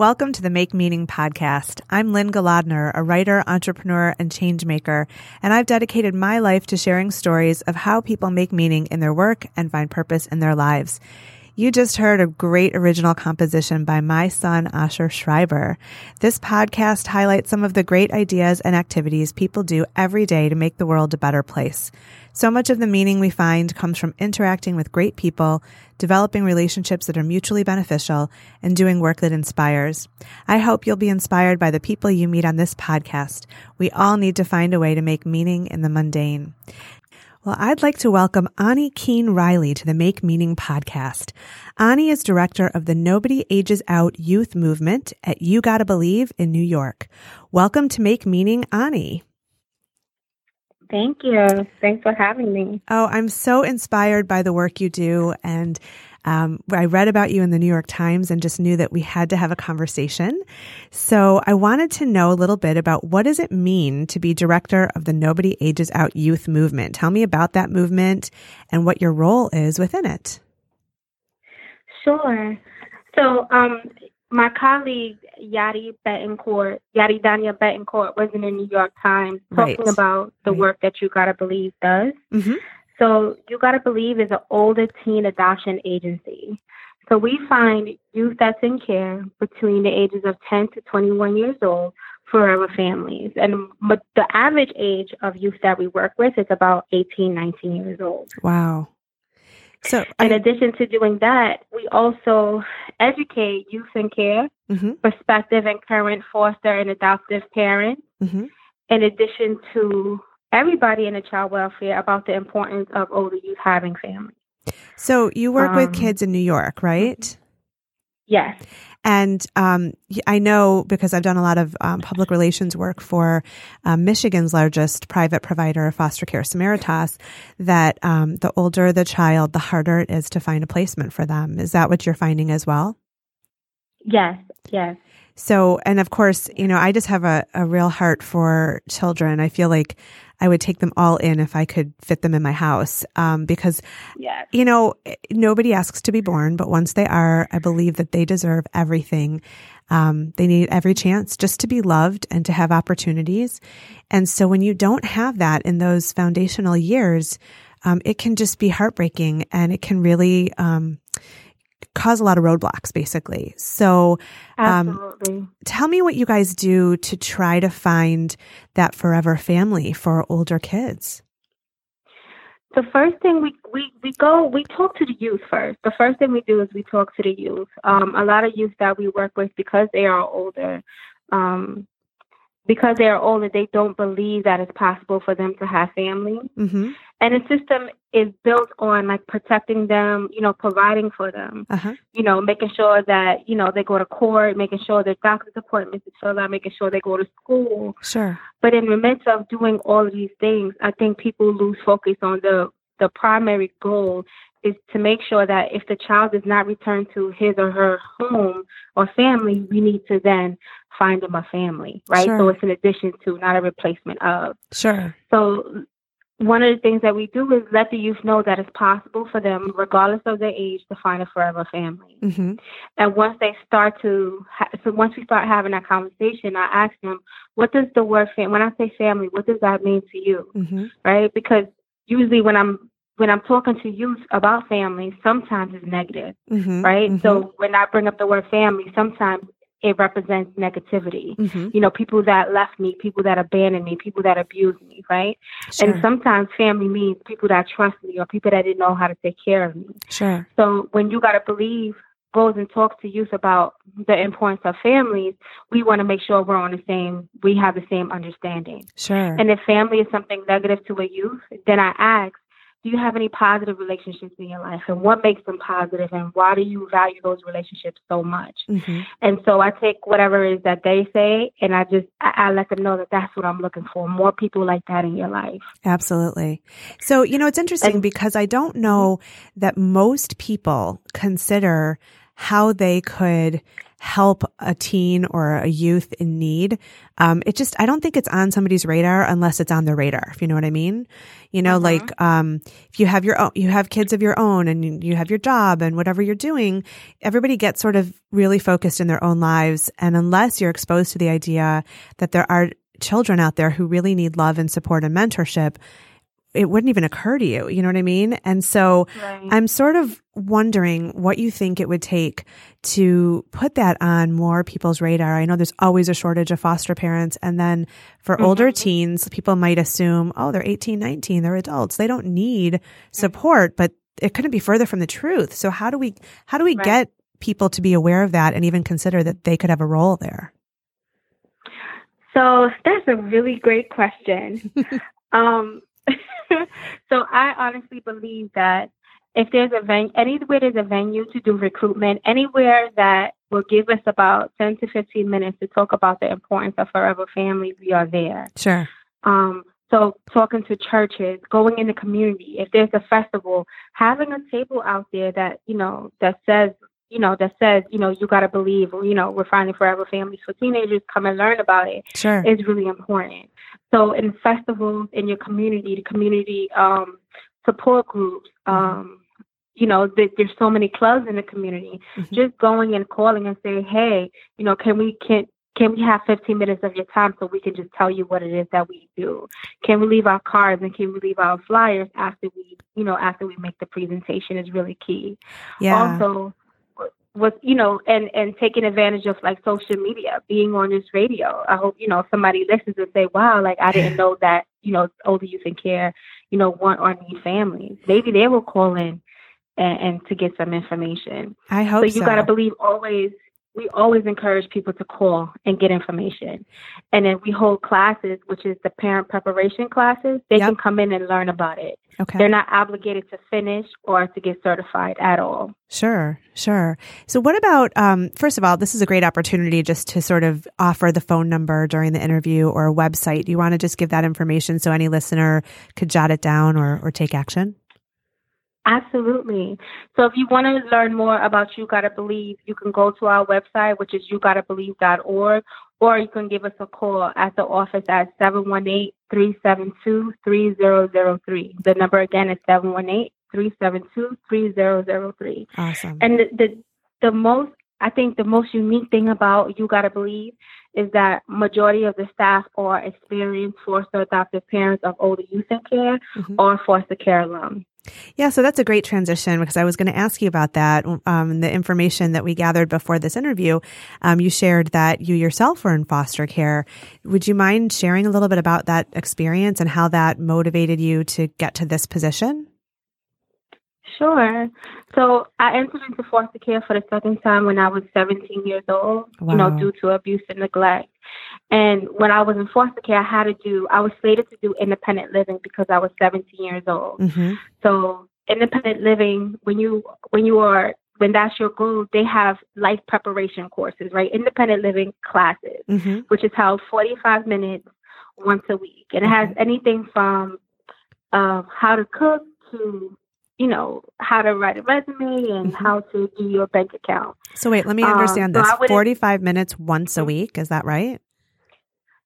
Welcome to the Make Meaning podcast. I'm Lynne Golodner, a writer, entrepreneur, and change maker, and I've dedicated my life to sharing stories of how people make meaning in their work and find purpose in their lives. You just heard a great original composition by my son, Asher Schreiber. This podcast highlights some of the great ideas and activities people do every day to make the world a better place. So much of the meaning we find comes from interacting with great people, developing relationships that are mutually beneficial, and doing work that inspires. I hope you'll be inspired by the people you meet on this podcast. We all need to find a way to make meaning in the mundane. Well, I'd like to welcome Anni Keane-Riley to the Make Meaning podcast. Anni is director of the Nobody Ages Out Youth Movement at You Gotta Believe in New York. Welcome to Make Meaning, Anni. Thank you. Thanks for having me. Oh, I'm so inspired by the work you do and um, I read about you in the New York Times and just knew that we had to have a conversation. So I wanted to know a little bit about what does it mean to be director of the Nobody Ages Out Youth Movement? Tell me about that movement and what your role is within it. Sure. So, um, my colleague Yadi Betancourt, Yadi Dania Betancourt, was in the New York Times talking Right. about the Right. work that You Gotta Believe does. Mm-hmm. So, You Gotta Believe is an older teen adoption agency. So, we find youth that's in care between the ages of 10 to 21 years old forever families. And m- the average age of youth that we work with is about 18, 19 years old. Wow. So In I, addition to doing that, we also educate youth in care, Mhm, prospective and current foster and adoptive parents, mhm. in addition to everybody in the child welfare about the importance of older youth having families. so you work with Um, kids in New York, right? Yes. And um, I know because I've done a lot of um, public relations work for um, Michigan's largest private provider of foster care, Samaritas, that um, the older the child, the harder it is to find a placement for them. Is that what you're finding as well? Yes. Yes. So, and of course, you know, I just have a, a real heart for children. I feel like I would take them all in if I could fit them in my house um, because Yes. you know, nobody asks to be born, but once they are, I believe that they deserve everything. Um, they need every chance just to be loved and to have opportunities. And so when you don't have that in those foundational years, um, it can just be heartbreaking and it can really, um, cause a lot of roadblocks basically. So, um, tell me what you guys do to try to find that forever family for older kids. the first thing we, we, we go, we talk to the youth first. The first thing we do is we talk to the youth. Um, a lot of youth that we work with, because they are older, um, because they are older, they don't believe that it's possible for them to have family. Mm-hmm. And the system is built on like protecting them, you know, providing for them, Uh huh. you know, making sure that, you know, they go to court, making sure their doctor's appointments is filled out, making sure they go to school. Sure. But in the midst of doing all of these things, I think people lose focus on the the primary goal is to make sure that if the child is not returned to his or her home or family, we need to then find them a family, right? So it's an addition to, not a replacement of. Sure. So one of the things that we do is let the youth know that it's possible for them, regardless of their age, to find a forever family. Mm-hmm. And once they start to, ha- so once we start having that conversation, I ask them, what does the word fam? When I say family, what does that mean to you? Mm-hmm. Right? Because usually when I'm when I'm talking to youth about family, sometimes it's negative, Mm-hmm. right? So when I bring up the word family, sometimes it represents negativity. mm-hmm. You know, people that left me, people that abandoned me, people that abused me, right? sure. And sometimes family means people that trust me or people that didn't know how to take care of me. sure. So when you got to believe goes and talks to youth about the importance of families, we want to make sure we're on the same, we have the same understanding. Sure. And if family is something negative to a youth, then I ask, do you have any positive relationships in your life? And what makes them positive? And why do you value those relationships so much? Mm-hmm. and so i take whatever it is that they say and i just I, I, let them know that that's what i'm looking for more people like that in your life. Absolutely. So you know it's interesting and, because i don't know that most people consider how they could help a teen or a youth in need. Um, it just, I don't think it's on somebody's radar unless it's on the radar, if you know what I mean. You know, uh-huh. like, um, if you have your own, you have kids of your own and you have your job and whatever you're doing, everybody gets sort of really focused in their own lives. And unless you're exposed to the idea that there are children out there who really need love and support and mentorship, it wouldn't even occur to you. You know what I mean? And so right. I'm sort of wondering what you think it would take to put that on more people's radar. I know there's always a shortage of foster parents. And then for mm-hmm. older teens, people might assume, oh, they're 18, 19, they're adults. They don't need support, but it couldn't be further from the truth. So how do we, how do we right. get people to be aware of that and even consider that they could have a role there? So that's a really great question. um, so I honestly believe that if there's a venue, anywhere there's a venue to do recruitment, anywhere that will give us about 10 to 15 minutes to talk about the importance of forever families, we are there. Sure. Um, so talking to churches, going in the community, if there's a festival, having a table out there that, you know, that says, you know, that says, you know, you got to believe, you know, we're finding forever families for teenagers, come and learn about it. Sure. Is really important. So in festivals in your community, the community um, support groups, mm-hmm. um, you know, th- there's so many clubs in the community. Mm-hmm. Just going and calling and saying, hey, you know, can we can can we have 15 minutes of your time so we can just tell you what it is that we do? Can we leave our cards and can we leave our flyers after we, you know, after we make the presentation is really key. Yeah. Also, was you know and and taking advantage of like social media being on this radio. I hope you know somebody listens and say wow like i didn't know that you know older youth and care you know want or need families. Maybe they will call in and, and to get some information. I hope so you so. got to believe always we always encourage people to call and get information. And then we hold classes, which is the parent preparation classes. They yep. can come in and learn about it. Okay. They're not obligated to finish or to get certified at all. Sure, sure. So, what about, um, first of all, this is a great opportunity just to sort of offer the phone number during the interview or a website. Do you want to just give that information so any listener could jot it down or, or take action? Absolutely. So if you want to learn more about You Gotta Believe, you can go to our website, which is yougottabelieve.org, or you can give us a call at the office at 718-372-3003. The number again is 718-372-3003. Awesome. And the, the, the most, I think the most unique thing about You Gotta Believe is that majority of the staff are experienced foster adoptive parents of older youth in care mm-hmm. or foster care alums. Yeah, so that's a great transition because I was going to ask you about that. Um, the information that we gathered before this interview, um, you shared that you yourself were in foster care. Would you mind sharing a little bit about that experience and how that motivated you to get to this position? Sure. So I entered into foster care for the second time when I was 17 years old, wow. you know, due to abuse and neglect. And when I was in foster care, I had to do, I was slated to do independent living because I was 17 years old. Mm-hmm. So independent living, when you, when you are, when that's your goal, they have life preparation courses, right? Independent living classes, mm-hmm. which is held 45 minutes once a week. And it has anything from uh, how to cook to you know, how to write a resume and mm-hmm. how to do your bank account. So wait, let me understand um, so this. 45 minutes once a mm-hmm. week, is that right?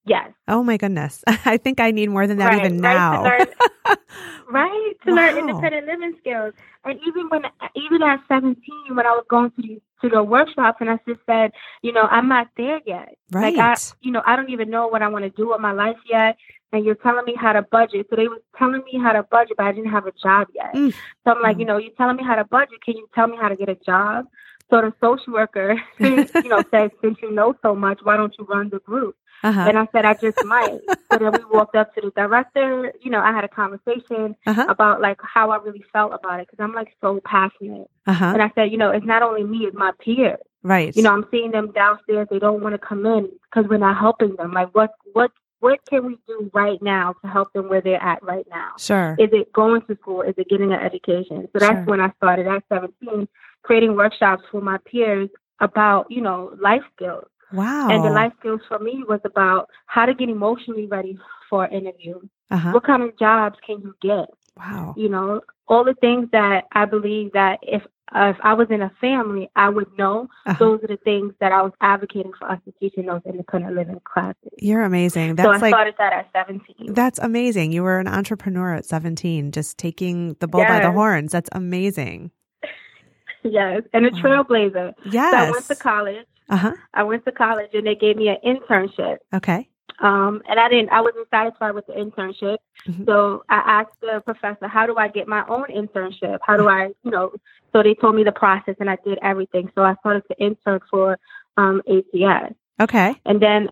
Yes. Oh my goodness. I think I need more than that right, even now. Right, to learn, right, to wow. learn independent living skills. And even when even at 17 when I was going to these to the workshops and I just said, you know, I'm not there yet. Right. Like I you know, I don't even know what I want to do with my life yet and you're telling me how to budget. So they were telling me how to budget, but I didn't have a job yet. Mm. So I'm like, you know, you're telling me how to budget. Can you tell me how to get a job? So the social worker, you know, says, since you know so much, why don't you run the group? Uh-huh. And I said, I just might. so then we walked up to the director. You know, I had a conversation Uh-huh. about like how I really felt about it because I'm like so passionate. Uh-huh. And I said, you know, it's not only me, it's my peers. Right. You know, I'm seeing them downstairs. They don't want to come in because we're not helping them. Like, what, what, what can we do right now to help them where they're at right now? Sure. Is it going to school? Is it getting an education? So that's Sure. when I started at 17, creating workshops for my peers about, you know, life skills. Wow. And the life skills for me was about how to get emotionally ready for an interview. Uh-huh. What kind of jobs can you get? Wow. You know, all the things that I believe that if uh, if I was in a family, I would know. Uh-huh. Those are the things that I was advocating for us to teach in those independent living classes. You're amazing. so That's I like started that at 17. that's amazing. You were an entrepreneur at 17, just taking the bull by the horns. That's amazing. yes, and a Wow. trailblazer. Yes. So I went to college. Uh-huh. I went to college and they gave me an internship. Okay. Um, and I didn't, I wasn't satisfied with the internship. Mhm. So I asked the professor, how do I get my own internship? How do I, you know, so they told me the process and I did everything. So I started to intern for um, ACS. Okay. And then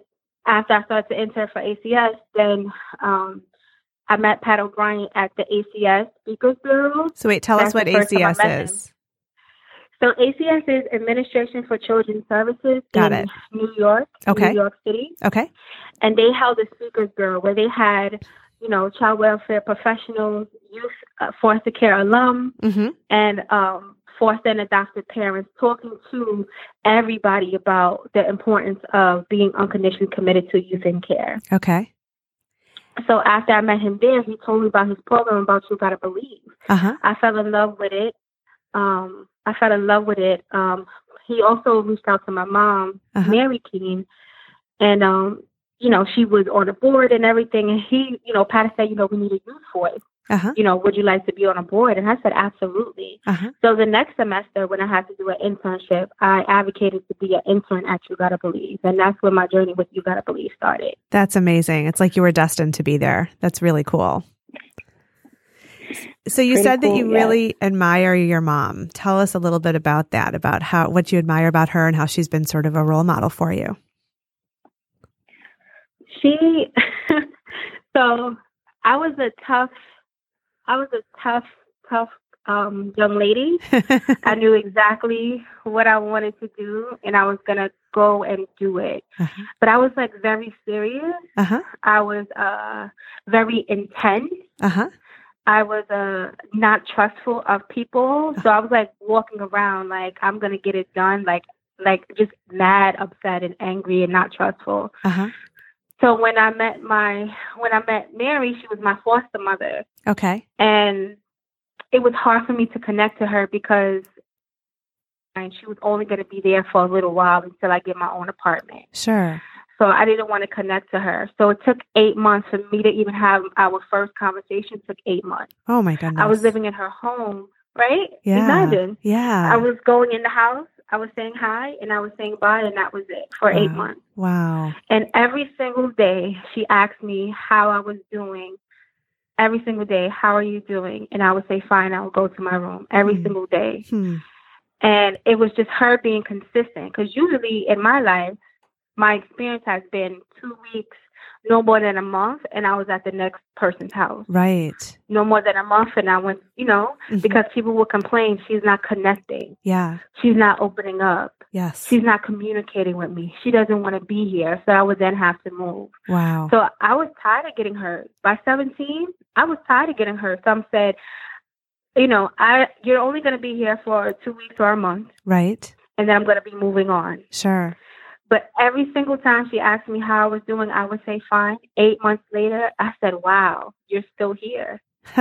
after I started to intern for ACS, then um, I met Pat O'Brien at the ACS Speakers Bureau. So wait, tell us what the first time I ACS is. So ACS is Administration for Children's Services Got in it. New York, Okay. New York City. Okay. and they held a speakers bureau where they had, you know, child welfare professionals, youth uh, foster care alum, Mm-hmm. and um, foster and adopted parents talking to everybody about the importance of being unconditionally committed to youth in care. Okay. So after I met him there, he told me about his program about You Gotta Believe. Uh-huh. I fell in love with it. Um, I fell in love with it. Um, he also reached out to my mom, Uh-huh. Mary Keane, and um, you know, she was on the board and everything. And he, you know, Pat said, you know, we need a youth voice. Uh-huh. You know, would you like to be on a board? And I said, absolutely. Uh-huh. So the next semester, when I had to do an internship, I advocated to be an intern at You Gotta Believe, and that's when my journey with You Gotta Believe started. That's amazing. It's like you were destined to be there. That's really cool. So you Pretty said that cool, you yes. really admire your mom. Tell us a little bit about that, about how what you admire about her and how she's been sort of a role model for you. She, so I was a tough, I was a tough, tough um, young lady. I knew exactly what I wanted to do, and I was gonna go and do it. uh-huh. But I was like very serious. Uh-huh. I was uh, very intense. Uh-huh. I was uh, not trustful of people, so I was like walking around like I'm gonna get it done, like like just mad, upset, and angry, and not trustful. Uh-huh. So when I met my when I met Mary, she was my foster mother, Okay. and it was hard for me to connect to her because and she was only going to be there for a little while until I get my own apartment. Sure. So I didn't want to connect to her. So it took eight months for me to even have our first conversation. It took eight months. Oh my goodness. I was living in her home, right? Yeah. Imagine. Yeah. I was going in the house. I was saying hi and I was saying bye, and that was it for eight months. wow. And every single day, she asked me how I was doing. Every single day, how are you doing? And I would say, fine, I would go to my room every Hmm. single day. Hmm. And it was just her being consistent. Because usually in my life, my experience has been two weeks, no more than a month, and I was at the next person's house. Right. No more than a month, and I went, you know, Mhm. because people will complain she's not connecting, Yeah. she's not opening up, Yes. she's not communicating with me, she doesn't want to be here. So I would then have to move. wow. So I was tired of getting hurt. By 17, I was tired of getting hurt. Some said, you know, I you're only going to be here for two weeks or a month, right. and then I'm going to be moving on. Sure. But every single time she asked me how I was doing, I would say fine. Eight months later, I said, "Wow, you're still here.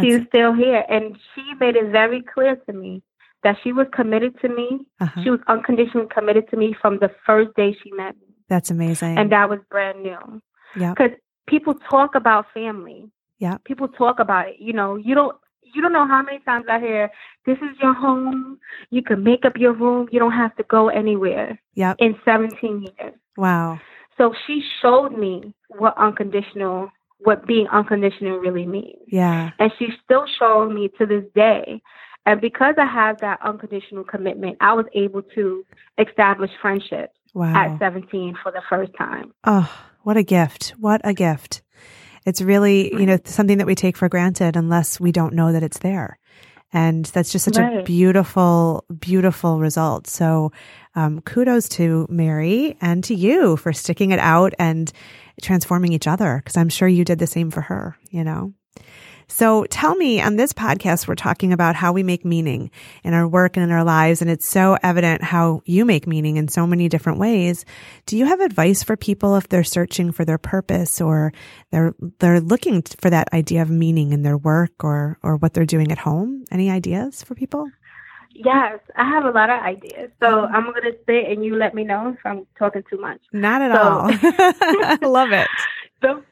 She's still here." And she made it very clear to me that she was committed to me. uh-huh. She was unconditionally committed to me from the first day she met me, That's amazing. and that was brand new. yeah. because people talk about family. Yeah. People talk about it. You know, you don't you don't know how many times I hear, This is your home. You can make up your room. You don't have to go anywhere Yep. in seventeen years. Wow. So she showed me what unconditional what being unconditional really means. Yeah. And she's still showing me to this day. And because I have that unconditional commitment, I was able to establish friendships wow. at 17 for the first time. Oh, what a gift. What a gift. It's really, you know, something that we take for granted unless we don't know that it's there. And that's just such Right. a beautiful, beautiful result. So, um, kudos to Mary and to you for sticking it out and transforming each other. Cause I'm sure you did the same for her, you know? So tell me on this podcast, we're talking about how we make meaning in our work and in our lives. And it's so evident how you make meaning in so many different ways. Do you have advice for people if they're searching for their purpose or they're, they're looking for that idea of meaning in their work or, or what they're doing at home? Any ideas for people? Yes, I have a lot of ideas. So mm-hmm. I'm going to sit and you let me know if I'm talking too much. Not at So- all. I love it. The,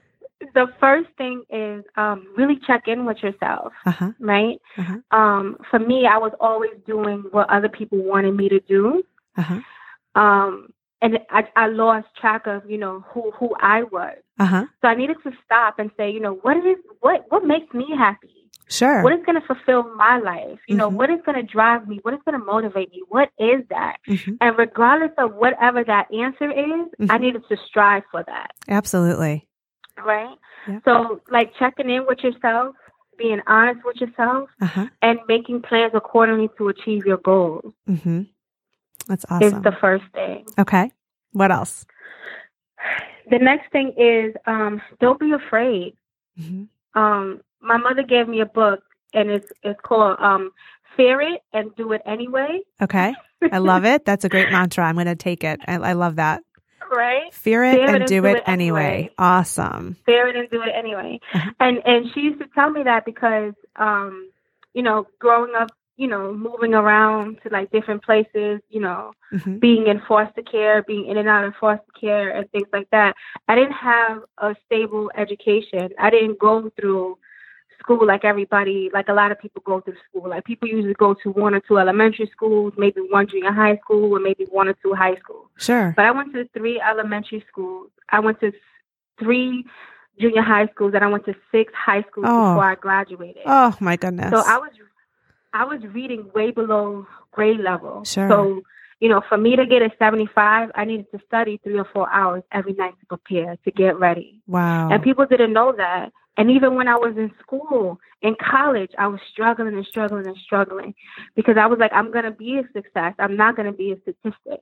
the first thing is um, really check in with yourself, Uh huh. right? Uh-huh. Um, for me, I was always doing what other people wanted me to do. Uh huh. Um, and I, I lost track of, you know, who, who I was. Uh huh. So I needed to stop and say, you know, what is what what makes me happy? Sure. What is going to fulfill my life? You know, Mhm. what is going to drive me? What is going to motivate me? What is that? Mhm. And regardless of whatever that answer is, I Mhm. needed to strive for that, Absolutely. Right? So, like checking in with yourself, being honest with yourself, Uh huh. and making plans accordingly to achieve your goals Mm-hmm. That's awesome. is the first thing. okay. What else? The next thing is um, don't be afraid. hmm um my mother gave me a book and it's it's called um fear it and do it anyway Okay. I love it. That's a great mantra. I'm going to take it. I, I love that. Right Fear it Fear it and do it anyway. anyway. Awesome. fear it and do it anyway Uh-huh. and and she used to tell me that because um you know growing up you know moving around to like different places you know hmm being in foster care being in and out of foster care and things like that i didn't have a stable education i didn't go through school like everybody like a lot of people go through school like people usually go to one or two elementary schools maybe one junior high school or maybe one or two high schools Sure. but i went to three elementary schools i went to three junior high schools and i went to six high schools Oh. before i graduated Oh my goodness. so I was I was reading way below grade level. Sure. So, you know, for me to get a 75, I needed to study three or four hours every night to prepare, to get ready. wow. And people didn't know that. And even when I was in school, in college, I was struggling and struggling and struggling because I was like, I'm going to be a success. I'm not going to be a statistic.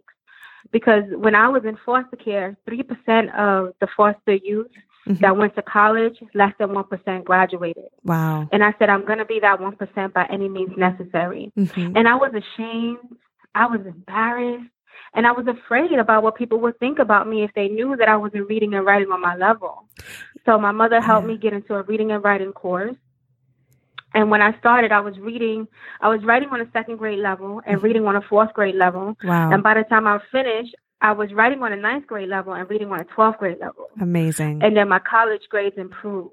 Because when I was in foster care, 3% of the foster youth Mhm. that went to college, less than 1% graduated. wow. And I said, I'm going to be that 1% by any means necessary. hmm And I was ashamed. I was embarrassed. And I was afraid about what people would think about me if they knew that I wasn't reading and writing on my level. So my mother helped me get into a reading and writing course. And when I started, I was reading, I was writing on a second grade level and Mhm. reading on a fourth grade level. Wow. And by the time I finished, I was writing on a ninth grade level and reading on a 12th grade level. Amazing. And then my college grades improved.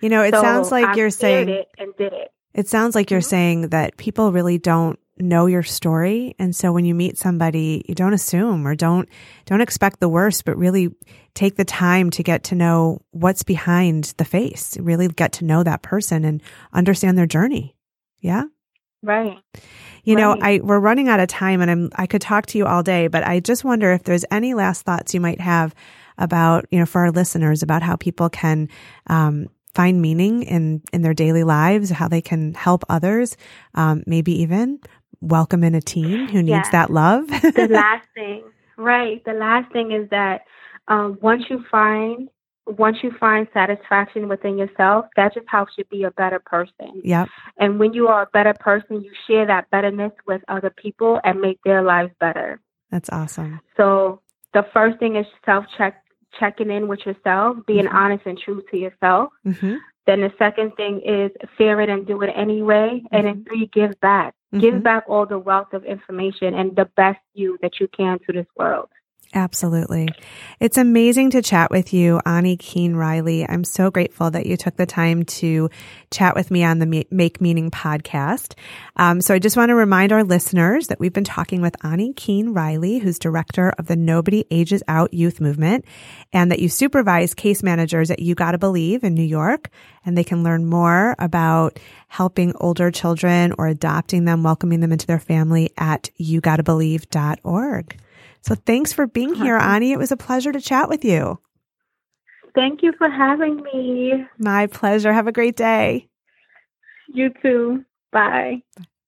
you know, it So sounds like I you're saying it and did it. It sounds like you're Mhm. saying that people really don't know your story. And so when you meet somebody you don't assume or don't don't expect the worst but really take the time to get to know what's behind the face really get to know that person and understand their journey. Yeah? Right. you know i we're running out of time and i'm i could talk to you all day but i just wonder if there's any last thoughts you might have about you know for our listeners about how people can um, find meaning in in their daily lives how they can help others um, maybe even welcome in a teen who needs Yeah. that love the last thing, right? The last thing is that um, once you find once you find satisfaction within yourself, that just helps you be a better person. Yeah. And when you are a better person, you share that betterness with other people and make their lives better. that's awesome So the first thing is self check checking in with yourself, being Mhm. honest and true to yourself. hmm Then the second thing is fear it and do it anyway. And then three, give back. Mhm. Give back all the wealth of information and the best you that you can to this world. Absolutely. It's amazing to chat with you, Anni Keane-Riley. I'm so grateful that you took the time to chat with me on the Make Meaning podcast. Um, so I just want to remind our listeners that we've been talking with Anni Keane-Riley, who's director of the Nobody Ages Out Youth Movement, and that you supervise case managers at You Gotta Believe in New York. And they can learn more about helping older children or adopting them, welcoming them into their family at yougottabelieve.org. So thanks for being here, Anni. It was a pleasure to chat with you. Thank you for having me. My pleasure. Have a great day. You too. Bye. Bye.